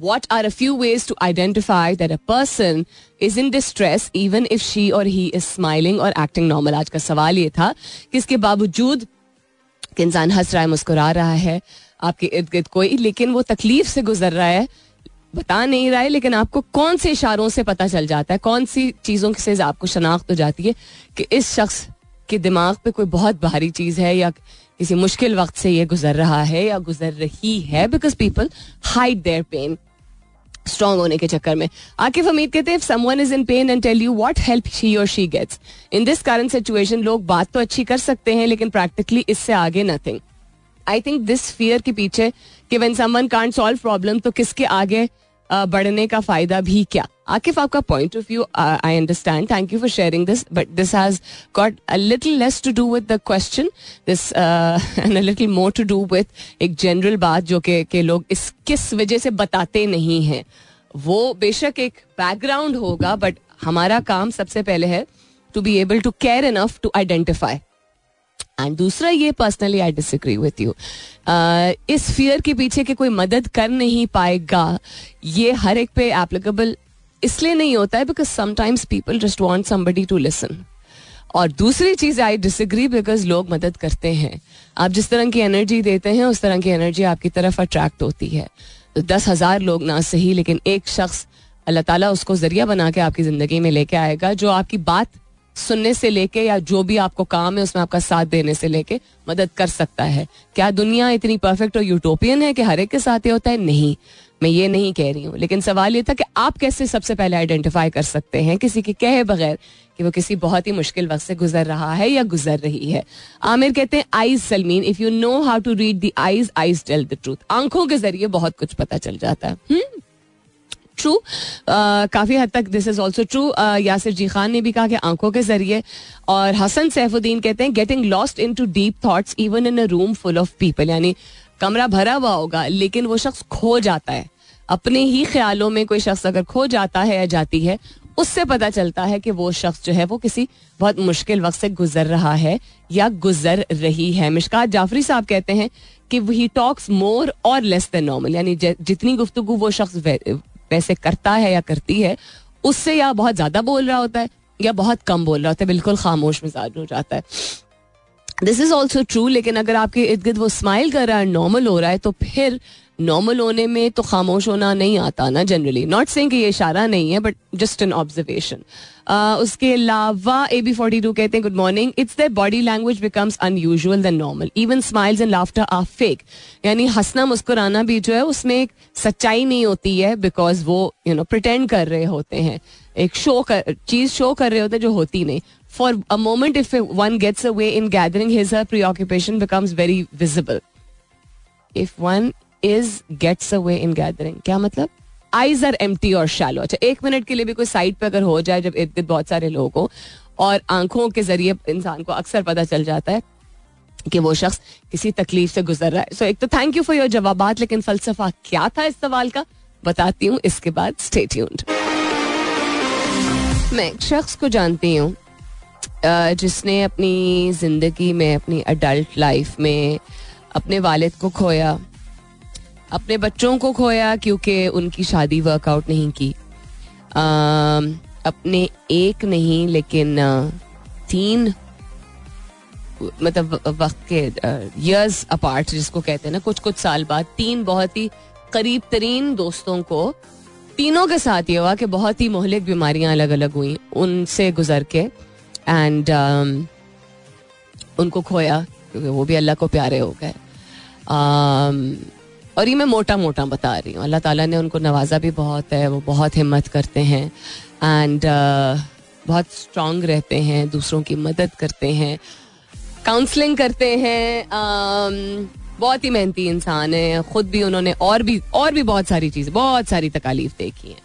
what are a few ways to identify that a person is in distress even if she or he is smiling or acting normal? आज का सवाल ये था कि इसके बावजूद इंसान हंस रहा है, मुस्कुरा रहा है आपके इर्द गिर्द कोई, लेकिन वो तकलीफ़ से गुजर रहा है, बता नहीं रहा है, लेकिन आपको कौन से इशारों से पता चल जाता है, कौन सी चीज़ों से आपको शनाख्त हो जाती है कि इस शख्स के दिमाग पे कोई बहुत भारी चीज़ है या किसी मुश्किल वक्त से ये गुजर रहा है या गुजर रही है because people hide their pain strong होने के चक्कर में। आकिफ हमीद कहते हैं is in pain and tell you what help she or she gets in this current situation लोग बात तो अच्छी कर सकते हैं, लेकिन प्रैक्टिकली इससे आगे nothing I think this fear के पीछे कि when someone can't solve problem तो किसके आगे बढ़ने का फ़ायदा भी क्या? आकिफ, आपका point of view I understand thank you for sharing this but this has got a little less to do with the question this and a little more to do with एक जनरल बात जो कि, के लोग इस, किस वजह से बताते नहीं हैं। वो बेशक एक बैकग्राउंड होगा बट हमारा काम सबसे पहले है to be able to care enough to identify and दूसरा ये personally I disagree with you इस फियर के पीछे के कोई मदद कर नहीं पाएगा, ये हर एक पे एप्लीकेबल इसलिए नहीं होता है because sometimes people just want somebody to listen और दूसरी चीज़ आई डिसग्री बिकॉज़ लोग मदद करते हैं। आप जिस तरह की एनर्जी देते हैं, उस तरह की एनर्जी आपकी तरफ़ अट्रैक्ट होती है। तो दस हज़ार लोग ना सही, लेकिन एक शख्स अल्लाह ताला उसको ज़रिया बना के आपकी ज़िंदगी में लेके आएगा, जो आपकी बात सुनने से लेके या जो भी आपको काम है, उसमें आपका साथ देने से लेके मदद कर सकता है। क्या दुनिया इतनी परफेक्ट और यूटोपियन है कि हर एक के साथ ये होता है? नहीं। मैं ये नहीं कह रही हूँ। लेकिन सवाल ये था कि आप कैसे सबसे पहले आइडेंटिफाई कर सकते हैं किसी के कहे बगैर कि वो किसी बहुत ही मुश्किल वक्त से गुजर रहा है या गुजर रही है? आमिर कहते हैं eyes Salmeen if you know how to read the eyes eyes tell the truth आँखों के ज़रिए बहुत कुछ पता चल जाता है। hmm? ट्रू uh, काफ़ी हद तक this is also true Yasir ji Khan ने भी कहा कि आँखों के ज़रिए और हसन सैफुद्दीन कहते हैं getting lost in too deep thoughts even in a room full of people यानी कमरा भरा हुआ होगा लेकिन वो शख्स खो जाता है। अपने ही ख्यालों में कोई शख्स अगर खो जाता है या जाती है उससे पता चलता है कि वो शख्स जो है वो किसी बहुत मुश्किल वक्त से गुजर रहा है या गुजर रही है। मिशकात जाफरी साहब कहते हैं कि ही टॉक्स मोर और लेस देन नॉर्मल यानी जितनी गुफ्तु वो शख्स वैसे करता है या करती है, उससे या बहुत ज़्यादा बोल रहा होता है या बहुत कम बोल रहा होता है, बिल्कुल खामोश मिजाज हो जाता है। दिस इज़ ऑल्सो ट्रू लेकिन अगर आपके इर्द गिर्द वो स्माइल कर रहा है नॉर्मल हो रहा है तो फिर नॉर्मल होने में तो खामोश होना नहीं आता ना जनरली नॉट सेइंग कि ये इशारा नहीं है बट जस्ट एन ऑब्जर्वेशन उसके अलावा ए बी फोर्टी टू कहते हैं good morning it's the body language becomes unusual than normal even smiles and laughter are fake यानी हंसना मुस्कुराना भी जो है, उसमें एक सच्चाई नहीं होती है बिकॉज़ वो यू नो प्रिटेंड कर रहे होते हैं. एक शो कर, चीज़ शो कर रहे होते हैं जो होती नहीं. For a moment if one gets away in gathering his her preoccupation becomes very visible if one is gets away in gathering क्या मतलब? आईज आर एम्प्टी और शैलो अच्छा एक मिनट के लिए भी कोई साइड पे अगर हो जाए जब इर्द गिर्द बहुत सारे लोग हो और आँखों के ज़रिए इंसान को अक्सर पता चल जाता है कि वो शख्स किसी तकलीफ़ से गुजर रहा है। सो so, एक तो थैंक यू फॉर योर जवाब लेकिन फलसफा क्या था इस सवाल का? बताती हूँ इसके बाद स्टे ट्यून्ड मैं एक शख्स को जानती हूँ जिसने अपनी ज़िंदगी में अपनी अडल्ट लाइफ में अपने वालिद को खोया अपने बच्चों को खोया क्योंकि उनकी शादी वर्कआउट नहीं की। आ, अपने एक नहीं लेकिन तीन मतलब वक्त के इयर्स अपार्ट जिसको कहते हैं ना कुछ कुछ साल बाद तीन बहुत ही करीब तरीन दोस्तों को तीनों के साथ ये हुआ कि बहुत ही मोहलिक बीमारियाँ अलग अलग हुई उनसे गुजर के एंड um, उनको खोया क्योंकि वो भी अल्लाह को प्यारे हो गए। um, और ये मैं मोटा मोटा बता रही हूँ। अल्लाह ताला ने उनको नवाजा भी बहुत है वो बहुत हिम्मत करते हैं। एंड uh, बहुत स्ट्रांग रहते हैं दूसरों की मदद करते हैं काउंसलिंग करते हैं um, बहुत ही मेहनती इंसान है। खुद भी उन्होंने और भी और भी बहुत सारी चीज़ें बहुत सारी तकालीफ देखी हैं।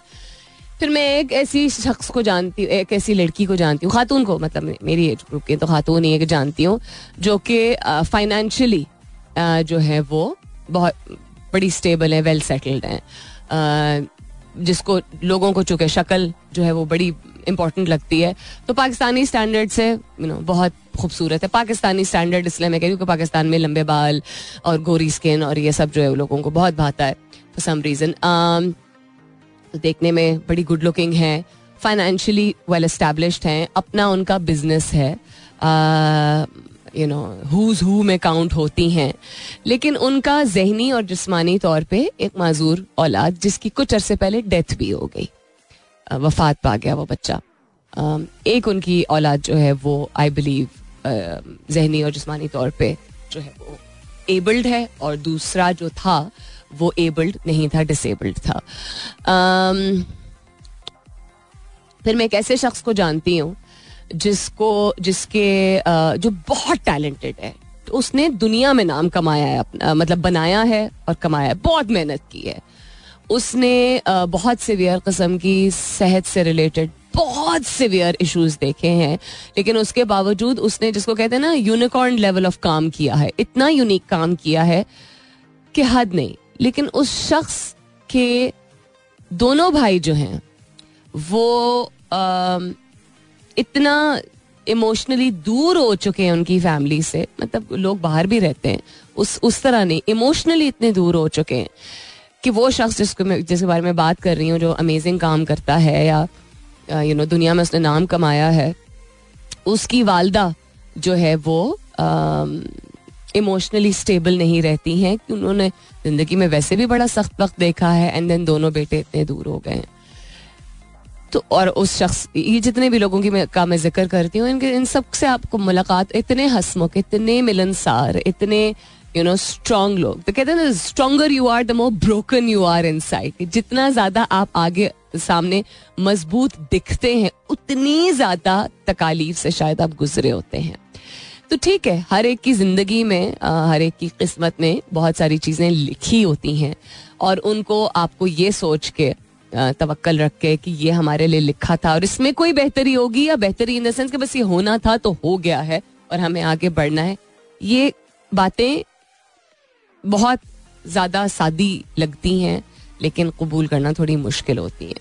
फिर मैं एक ऐसी शख्स को जानती हूँ एक ऐसी लड़की को जानती हूँ खातून को मतलब मेरी एज ग्रुप की तो खातून ही एक जानती हूँ जो कि फाइनेंशियली जो है वो बहुत बड़ी स्टेबल है वेल सेटल्ड है। जिसको लोगों को चुके शक्ल जो है वो बड़ी इंपॉर्टेंट लगती है। तो पाकिस्तानी स्टैंडर्ड से यू नो बहुत खूबसूरत है। पाकिस्तानी स्टैंडर्ड इसलिए मैं कह रही हूँ कि पाकिस्तान में लंबे बाल और गोरी स्किन और ये सब जो है लोगों को बहुत भाता है फॉर सम रीज़न तो देखने में बड़ी गुड लुकिंग है फाइनेंशियली वेल एस्टेब्लिश्ड हैं, अपना उनका बिज़नेस है। यू नो हुज हु में काउंट होती हैं। लेकिन उनका जहनी और जिस्मानी तौर पे एक माजूर औलाद, जिसकी कुछ अरसे पहले डेथ भी हो गई। वफात पा गया वो बच्चा। एक उनकी औलाद जो है वो आई बिलीव जहनी और जिस्मानी तौर पे जो है वो एबल्ड है, और दूसरा जो था, वो एबल्ड नहीं था डिसेबल्ड था। फिर मैं एक ऐसे शख्स को जानती हूँ जिसको, जिसके जो बहुत टैलेंटेड है तो उसने दुनिया में नाम कमाया है अपना मतलब बनाया है और कमाया है। बहुत मेहनत की है। उसने बहुत सिवियर कस्म की सेहत से रिलेटेड बहुत सिवियर इश्यूज़ देखे हैं, लेकिन उसके बावजूद उसने जिसको कहते हैं ना यूनिकॉर्न लेवल ऑफ़ काम किया है। इतना यूनिक काम किया है कि हद नहीं। लेकिन उस शख्स के दोनों भाई जो हैं, वो इतना इमोशनली दूर हो चुके हैं उनकी फैमिली से मतलब लोग बाहर भी रहते हैं, उस उस तरह नहीं इमोशनली इतने दूर हो चुके हैं कि वो शख्स जिसको मैं, जिसके बारे में बात कर रही हूँ, जो अमेजिंग काम करता है या यू नो दुनिया में उसने नाम कमाया है, उसकी वालदा जो है वो इमोशनली स्टेबल नहीं रहती हैं, कि उन्होंने ज़िंदगी में वैसे भी बड़ा सख्त वक्त देखा है एंड देन दोनों बेटे इतने दूर हो गए तो और उस शख्स, ये जितने भी लोगों की मैं, का मैं ज़िक्र करती हूँ, इनके, इन सबसे आपको मुलाकात, इतने हसमुख, इतने मिलनसार, इतने यू नो स्ट्रॉन्ग लोग। तो कहते हैं stronger you are the more broken you are inside जितना ज़्यादा आप आगे, सामने मज़बूत दिखते हैं, उतनी ज़्यादा तकालीफ से शायद आप गुजरे होते हैं। तो ठीक है, हर एक की ज़िंदगी में हर एक की किस्मत में बहुत सारी चीज़ें लिखी होती हैं, और उनको आपको ये सोच के तवक्ल रख के कि ये हमारे लिए लिखा था और इसमें कोई बेहतरी होगी या बेहतरी इन द सेंस कि बस ये होना था तो हो गया है और हमें आगे बढ़ना है। ये बातें बहुत ज़्यादा सादी लगती हैं, लेकिन कबूल करना थोड़ी मुश्किल होती है।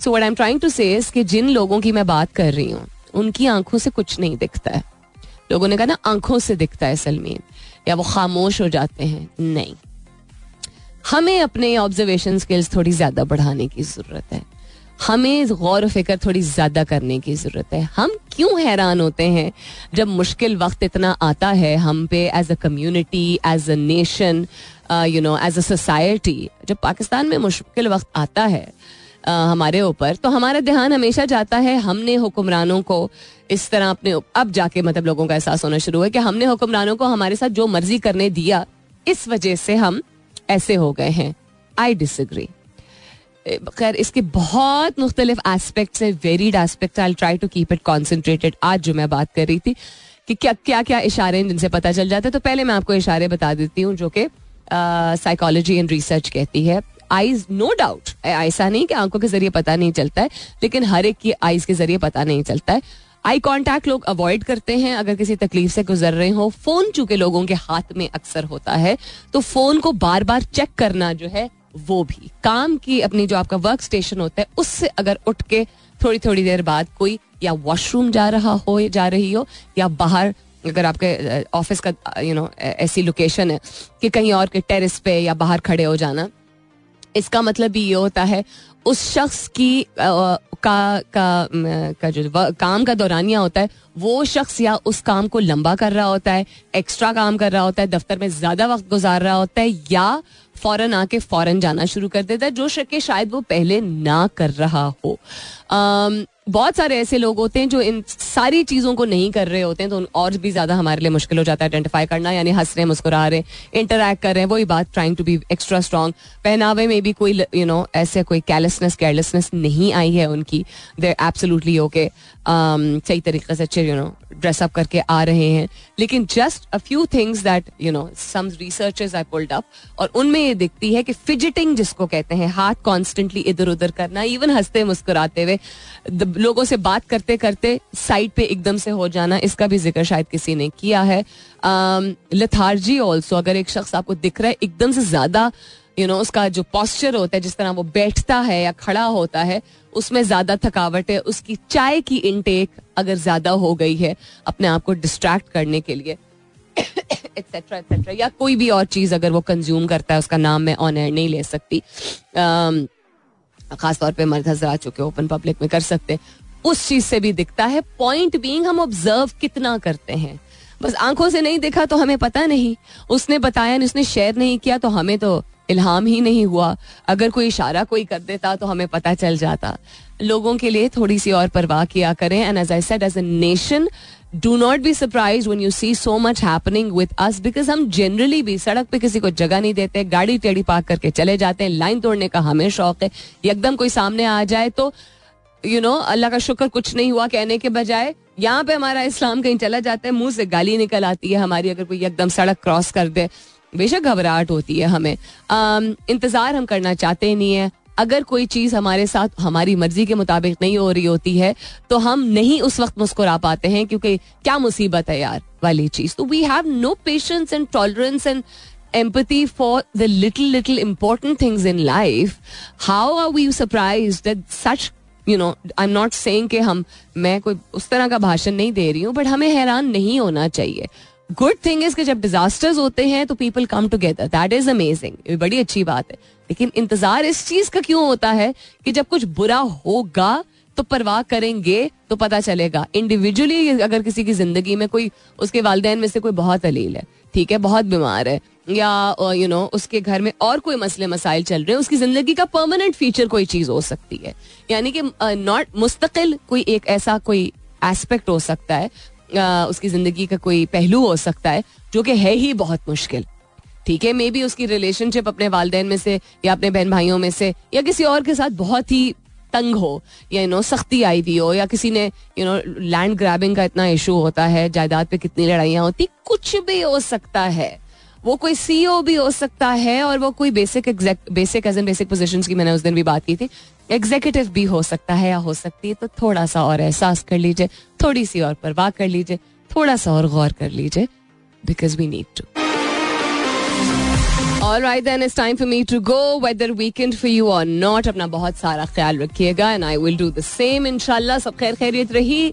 So what I am trying to say कि जिन लोगों की मैं बात कर रही हूँ, उनकी आँखों से कुछ नहीं दिखता है। लोगों ने कहा ना, आँखों से दिखता है सलमीन, या वो खामोश हो जाते हैं। नहीं। हमें अपने ऑब्जर्वेशन स्किल्स थोड़ी ज़्यादा बढ़ाने की ज़रूरत है। हमें गौर फ़िक्र थोड़ी ज़्यादा करने की ज़रूरत है। हम क्यों हैरान होते हैं जब मुश्किल वक्त इतना आता है हम पे as a community as a nation you know as a society जब पाकिस्तान में मुश्किल वक्त आता है uh, हमारे ऊपर तो हमारा ध्यान हमेशा जाता है हमने हुक्मरानों को इस तरह अपने अब जाके मतलब लोगों का एहसास होना शुरू है कि हमने हुक्मरानों को हमारे साथ जो मर्ज़ी करने दिया इस वजह से हम ऐसे हो गए हैं। आई डिसग्री खैर, इसके बहुत मुख्तलिफ़ एस्पेक्ट्स है varied aspect I try to keep it concentrated आज जो मैं बात कर रही थी कि क्या क्या क्या इशारे हैं, जिनसे पता चल जाता है तो पहले मैं आपको इशारे बता देती हूँ, जो कि साइकोलॉजी एंड रिसर्च कहती है। आईज नो डाउट ऐसा नहीं कि आँखों के ज़रिए पता नहीं चलता है, लेकिन हर एक की आईज के ज़रिए पता नहीं चलता है। आई कांटेक्ट लोग अवॉइड करते हैं, अगर किसी तकलीफ़ से गुजर रहे हो। फ़ोन चूँकि लोगों के हाथ में अक्सर होता है तो फ़ोन को बार बार चेक करना जो है, वो भी। काम की अपनी जो आपका वर्क स्टेशन होता है, उससे अगर उठ के थोड़ी थोड़ी देर बाद कोई या वॉशरूम जा रहा हो, जा रही हो, या बाहर अगर आपके ऑफ़िस का यू नो ऐसी लोकेशन है, कि कहीं और के टेरिस पे या बाहर खड़े हो जाना इसका मतलब भी ये होता है, उस शख्स की का का का जो काम का दौरानिया होता है, वो शख्स या उस काम को लंबा कर रहा होता है एक्स्ट्रा काम कर रहा होता है, दफ्तर में ज़्यादा वक्त गुजार रहा होता है, या फ़ौरन आके फ़ौरन जाना शुरू कर देता है, जो शक शायद वो पहले ना कर रहा हो। बहुत सारे ऐसे लोग होते हैं जो इन सारी चीज़ों को नहीं कर रहे होते हैं तो और भी ज़्यादा हमारे लिए मुश्किल हो जाता है आइडेंटिफाई करना यानी हंस रहे मुस्कुरा रहे इंटरेक्ट कर रहे हैं वही बात trying to be extra strong पहनावे में भी कोई यू you नो know, ऐसे कोई कैरलेसनेस केयरलेसनेस नहीं आई है उनकी. दे एब्सोलूटली ओके सही तरीके से अच्छे यू नो ड्रेसअप करके आ रहे हैं। लेकिन just a few things that you know some researchers I pulled up और उनमें ये दिखती है कि फिजिटिंग जिसको कहते हैं हाथ कॉन्स्टेंटली इधर उधर करना इवन हँसते मुस्कुराते हुए लोगों से बात करते करते साइड पे एकदम से हो जाना इसका भी ज़िक्र शायद किसी ने किया है। लथार्जी um, ऑल्सो अगर एक शख्स आपको दिख रहा है एकदम से ज़्यादा यू नो उसका जो पॉस्चर होता है, जिस तरह वो बैठता है या खड़ा होता है, उसमें ज़्यादा थकावट है। उसकी चाय की इनटेक अगर ज़्यादा हो गई है, अपने आप को डिस्ट्रैक्ट करने के लिए एक्सेट्रा एक्सेट्रा या कोई भी और चीज़ अगर वो कंज्यूम करता है, उसका नाम मैं ऑन एयर नहीं ले सकती। खासतौर पर मर्द हजरा चुके ओपन पब्लिक में कर सकते उस चीज़ से भी दिखता है पॉइंट बीइंग हम ऑब्ज़र्व कितना करते हैं। बस आँखों से नहीं देखा तो हमें पता नहीं। उसने बताया उसने शेयर नहीं किया तो हमें तो इल्हाम ही नहीं हुआ। अगर कोई इशारा कोई कर देता तो हमें पता चल जाता। लोगों के लिए थोड़ी सी और परवाह किया करें। And as I said as a nation do not be surprise one you see so much happening with us because हम जनरली भी सड़क पे किसी को जगह नहीं देते, गाड़ी टेढ़ी पार्क करके चले जाते हैं। लाइन तोड़ने का हमें शौक है। एकदम कोई सामने आ जाए तो यू नो अल्लाह का शुक्र कुछ नहीं हुआ कहने के बजाय, यहाँ पे हमारा इस्लाम कहीं चला जाता है, मुँह से गाली निकल आती है हमारी, अगर कोई एकदम सड़क क्रॉस कर दे। बेशक घबराहट होती है हमें। इंतज़ार हम करना चाहते नहीं है। अगर कोई चीज़ हमारे साथ, हमारी मर्ज़ी के मुताबिक नहीं हो रही होती है तो हम नहीं उस वक्त मुस्कुरा पाते हैं, क्योंकि क्या मुसीबत है यार वाली चीज़। तो we have no patience and tolerance and empathy for the little little important things in life. How are we surprised that you know I am not कि हम, मैं कोई उस तरह का भाषण नहीं दे रही हूँ बट हमें हैरान नहीं होना चाहिए। गुड थिंग इज़ कि जब डिजास्टर्स होते हैं तो people come together that is amazing बड़ी अच्छी बात है. लेकिन इंतज़ार इस चीज़ का क्यों होता है कि जब कुछ बुरा होगा तो परवाह करेंगे तो पता चलेगा. इंडिविजुअली अगर किसी की ज़िंदगी में कोई उसके वालदेन में से कोई बहुत अलील है ठीक है बहुत बीमार है या you uh, know you know, उसके घर में और कोई मसले मसाइल चल रहे हैं उसकी ज़िंदगी का परमानेंट फीचर कोई चीज़ हो सकती है. यानी कि नॉट uh, मुस्तकिल कोई एक ऐसा कोई एस्पेक्ट हो सकता है उसकी ज़िंदगी का कोई पहलू हो सकता है, जो कि है ही बहुत मुश्किल। ठीक है मे बी उसकी रिलेशनशिप अपने वालदे में से, या अपने बहन भाइयों में से, या किसी और के साथ बहुत ही तंग हो, या यू नो सख्ती आई हुई हो, या किसी ने यू नो लैंड ग्रैबिंग का इतना इशू होता है, जायदाद पे कितनी लड़ाइयाँ होती, कुछ भी हो सकता है। वो कोई सीईओ भी हो सकता है और वो कोई basic basic as an basic position की मैंने उस दिन भी बात की थी एग्जीक्यूटिव भी हो सकता है या हो सकती है तो थोड़ा सा और एहसास कर लीजिए थोड़ी सी और परवाह कर लीजिए थोड़ा सा और गौर कर लीजिए because we need to All right, then it's time for me to go, whether weekend for you or not. अपना बहुत सारा ख्याल रखिएगा and I will do the same. इंशाल्लाह सब खैर खैरियत रही